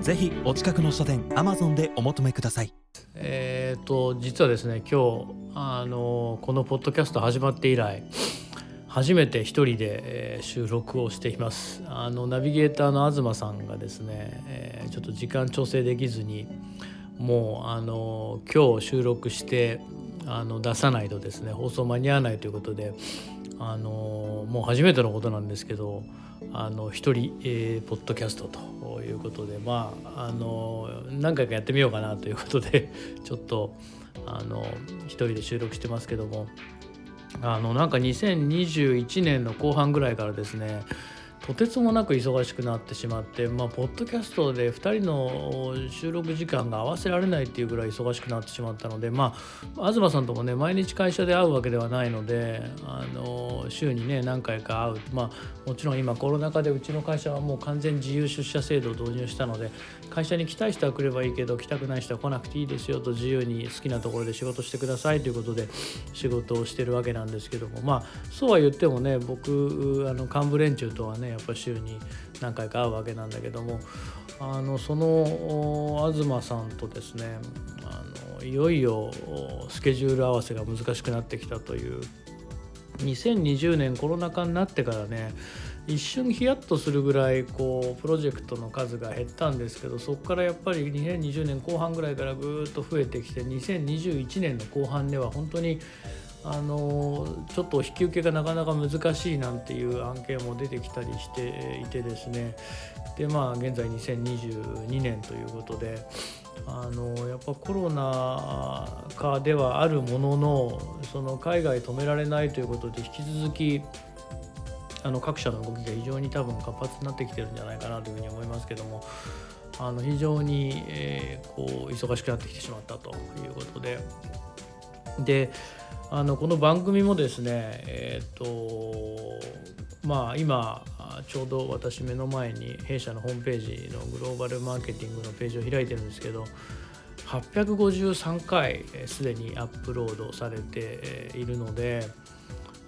ぜひお近くの書店アマゾンでお求めください。えっ、と実はですね今日あのこのポッドキャスト始まって以来初めて一人で、収録をしています。あのナビゲーターの東さんがですね、ちょっと時間調整できずにもうあの今日収録してあの出さないとですね放送間に合わないということであのもう初めてのことなんですけどあの一人、えー、ポッドキャストということでまああの何回かやってみようかなということで ちょっとあの一人で収録してますけどもあのなんか2021年の後半ぐらいからですねとてつもなく忙しくなってしまって、まあ、ポッドキャストで2人の収録時間が合わせられないっていうぐらい忙しくなってしまったので、まあ、東さんともね毎日会社で会うわけではないのであの週にね何回か会う、まあ、もちろん今コロナ禍でうちの会社はもう完全自由出社制度を導入したので会社に来たい人は来ればいいけど来たくない人は来なくていいですよと自由に好きなところで仕事してくださいということで仕事をしてるわけなんですけどもまあそうは言ってもね僕あの幹部連中とはねやっぱ週に何回か会うわけなんだけどもあのその東さんとですねあのいよいよスケジュール合わせが難しくなってきたという2020年コロナ禍になってからね一瞬ヒヤッとするぐらいこうプロジェクトの数が減ったんですけどそこからやっぱり2020年後半ぐらいからぐっと増えてきて2021年の後半では本当にあのちょっと引き受けがなかなか難しいなんていう案件も出てきたりしていてですね。でまあ現在2022年ということであのやっぱコロナ禍ではあるもののその海外止められないということで引き続きあの各社の動きが非常に多分活発になってきてるんじゃないかなというふうに思いますけどもあの非常に、えー、こう忙しくなってきてしまったということでであのこの番組もですねえっ、ー、とまあ今ちょうど私目の前に弊社のホームページのグローバルマーケティングのページを開いてるんですけど853回すでにアップロードされているので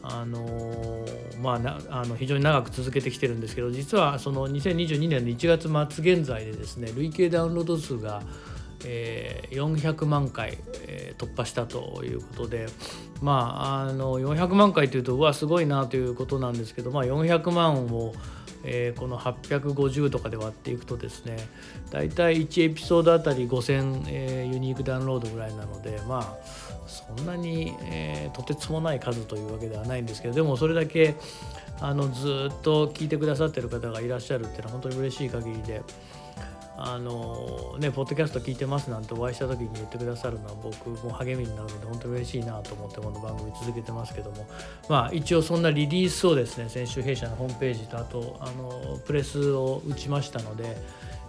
あのまあ、あの非常に長く続けてきてるんですけど実はその2022年の1月末現在でですね累計ダウンロード数がえー、400万回、えー、突破したということでまああの400万回というとうわすごいなということなんですけど、まあ、400万を、えー、この850とかで割っていくとですね大体1エピソードあたり5000、えー、ユニークダウンロードぐらいなのでまあそんなに、えー、とてつもない数というわけではないんですけどでもそれだけあのずっと聞いてくださってる方がいらっしゃるっていうのは本当に嬉しい限りで。あのね、ポッドキャスト聞いてますなんてお会いした時に言ってくださるのは僕も励みになるので本当に嬉しいなと思ってこの番組続けてますけどもまあ一応そんなリリースをですね先週弊社のホームページとあとあのプレスを打ちましたので、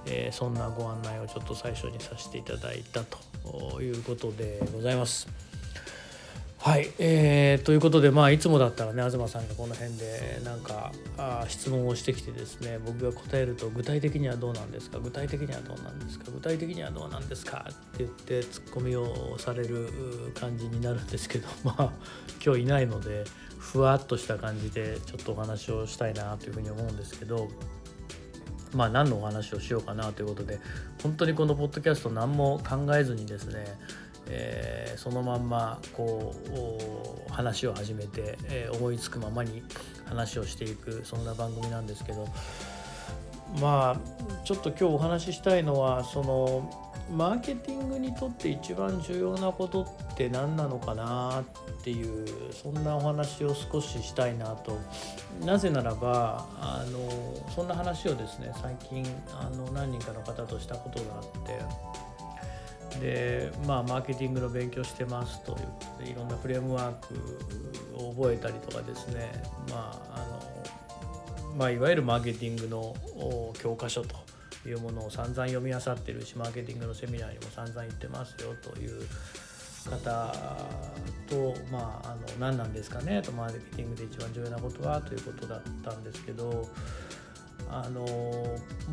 えー、そんなご案内をちょっと最初にさせていただいたということでございます。はい、えー、ということで、まあ、いつもだったらね東さんがこの辺でなんかあ質問をしてきてですね僕が答えると具体的にはどうなんですか具体的にはどうなんですか具体的にはどうなんですかって言ってツッコミをされる感じになるんですけど まあ今日いないのでふわっとした感じでちょっとお話をしたいなというふうに思うんですけど。まあ何のお話をしようかなということで本当にこのポッドキャスト何も考えずにですねえー、そのまんまこう話を始めて、えー、思いつくままに話をしていくそんな番組なんですけどまあちょっと今日お話ししたいのはそのマーケティングにとって一番重要なことって何なのかなっていうそんなお話を少ししたいなとなぜならばあのそんな話をですね最近あの何人かの方としたことがあって。でまあマーケティングの勉強してますということでいろんなフレームワークを覚えたりとかですね。まああのまあ、いわゆるマーケティングの教科書というものを散々読み漁ってるしマーケティングのセミナーにも散々言ってますよという方と、まあ、あの何なんですかねとマーケティングで一番重要なことはということだったんですけどあの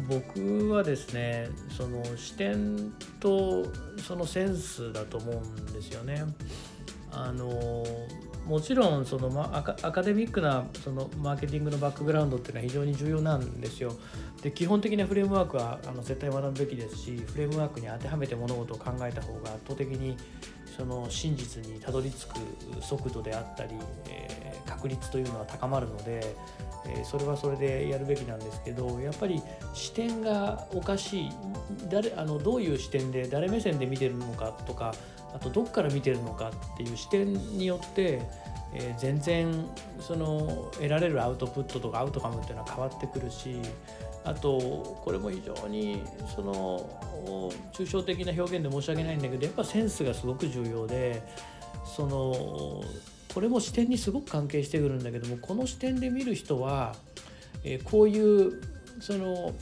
僕はですねその視点とそのセンスだと思うんですよね。あのもちろんその、ま、アカデミックなそのマーケティングのバックグラウンドっていうのは非常に重要なんですよ。で基本的なフレームワークはあの絶対学ぶべきですしフレームワークに当てはめて物事を考えた方が圧倒的にその真実にたどり着く速度であったり、えー、確率というのは高まるので、え、それはそれでやるべきなんですけどやっぱり視点がおかしい。誰あのどういう視点で誰目線で見てるのかとかあとどっから見てるのかっていう視点によって、えー、全然その得られるアウトプットとかアウトカムっていうのは変わってくるしあとこれも非常にその抽象的な表現で申し訳ないんだけどやっぱセンスがすごく重要でそのこれも視点にすごく関係してくるんだけどもこの視点で見る人は、えー、こういうその、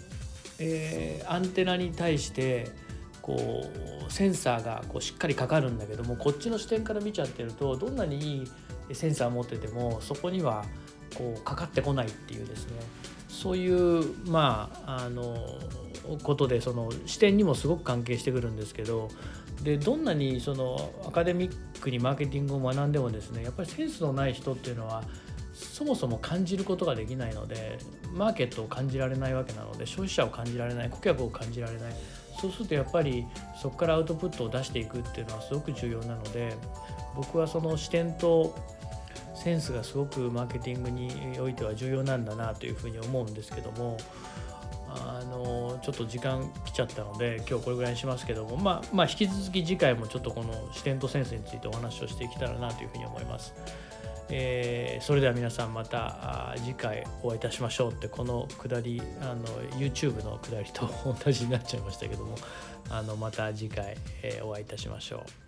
えー、アンテナに対してこうセンサーがこうしっかりかかるんだけどもこっちの視点から見ちゃってるとどんなにいいセンサー持っててもそこにはこうかかってこないっていうですね。そういうまああのことでその視点にもすごく関係してくるんですけどでどんなにそのアカデミックにマーケティングを学んでもですねやっぱりセンスのない人っていうのはそもそも感じることができないのでマーケットを感じられないわけなので消費者を感じられない顧客を感じられない。そうするとやっぱりそこからアウトプットを出していくっていうのはすごく重要なので僕はその視点とセンスがすごくマーケティングにおいては重要なんだなというふうに思うんですけどもあのちょっと時間来ちゃったので今日これぐらいにしますけども、まあ、まあ引き続き次回もちょっとこの視点とセンスについてお話をしていけたらなというふうに思います。えー、それでは皆さんまた次回お会いいたしましょうってこのくだりあの YouTube のくだりと同じになっちゃいましたけどもあのまた次回、え、お会いいたしましょう